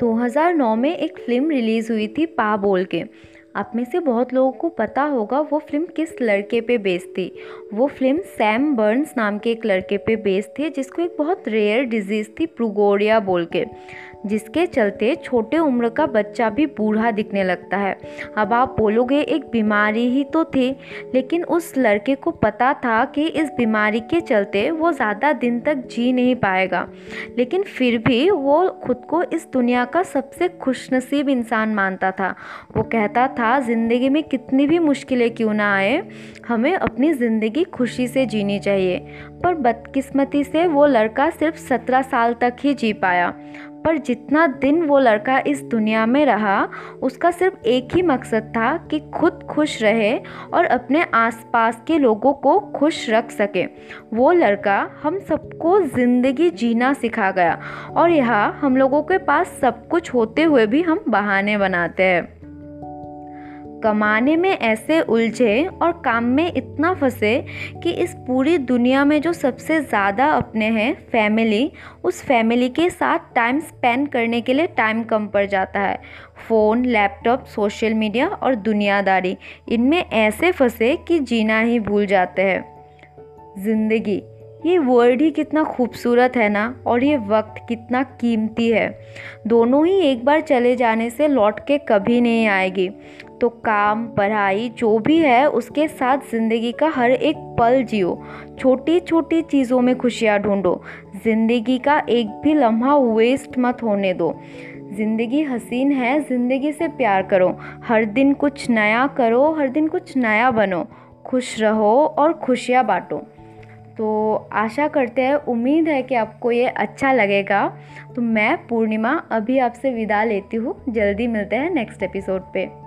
2009 में एक film release हुई थी पा बोल के। आप में से बहुत लोगों को पता होगा वो फ़िल्म किस लड़के पे बेस्ड थी। वो फ़िल्म सैम बर्न्स नाम के एक लड़के पे बेस्ड थी, जिसको एक बहुत रेयर डिज़ीज़ थी प्रूगोरिया बोल के, जिसके चलते छोटे उम्र का बच्चा भी बूढ़ा दिखने लगता है। अब आप बोलोगे, एक बीमारी ही तो थी, लेकिन उस लड़के को पता था कि इस बीमारी के चलते वो ज़्यादा दिन तक जी नहीं पाएगा। लेकिन फिर भी वो खुद को इस दुनिया का सबसे खुशनसीब इंसान मानता था। वो कहता था ज़िंदगी में कितनी भी मुश्किलें क्यों ना आए, हमें अपनी ज़िंदगी खुशी से जीनी चाहिए। पर बदकिस्मती से वो लड़का सिर्फ़ सत्रह साल तक ही जी पाया। पर जितना दिन वो लड़का इस दुनिया में रहा, उसका सिर्फ़ एक ही मकसद था कि खुद खुश रहे और अपने आसपास के लोगों को खुश रख सके। वो लड़का हम सबको ज़िंदगी जीना सिखा गया और यह हम लोगों के पास सब कुछ होते हुए भी हम बहाने बनाते हैं। कमाने में ऐसे उलझे और काम में इतना फंसे कि इस पूरी दुनिया में जो सबसे ज़्यादा अपने हैं फैमिली उस फैमिली के साथ टाइम स्पेंड करने के लिए टाइम कम पड़ जाता है। फ़ोन लैपटॉप सोशल मीडिया और दुनियादारी, इनमें ऐसे फंसे कि जीना ही भूल जाते हैं। ज़िंदगी, ये वर्ड ही कितना खूबसूरत है ना? और ये वक्त कितना कीमती है। दोनों ही एक बार चले जाने से लौट के कभी नहीं आएगी। तो काम, पढ़ाई, जो भी है, उसके साथ ज़िंदगी का हर एक पल जियो। छोटी छोटी चीज़ों में खुशियाँ ढूंढो। ज़िंदगी का एक भी लम्हा वेस्ट मत होने दो। ज़िंदगी हसीन है, ज़िंदगी से प्यार करो। हर दिन कुछ नया करो, हर दिन कुछ नया बनो। खुश रहो और खुशियाँ बांटो। तो आशा करते हैं, उम्मीद है कि आपको ये अच्छा लगेगा। तो मैं पूर्णिमा अभी आपसे विदा लेती हूँ। जल्दी मिलते हैं नेक्स्ट एपिसोड पे।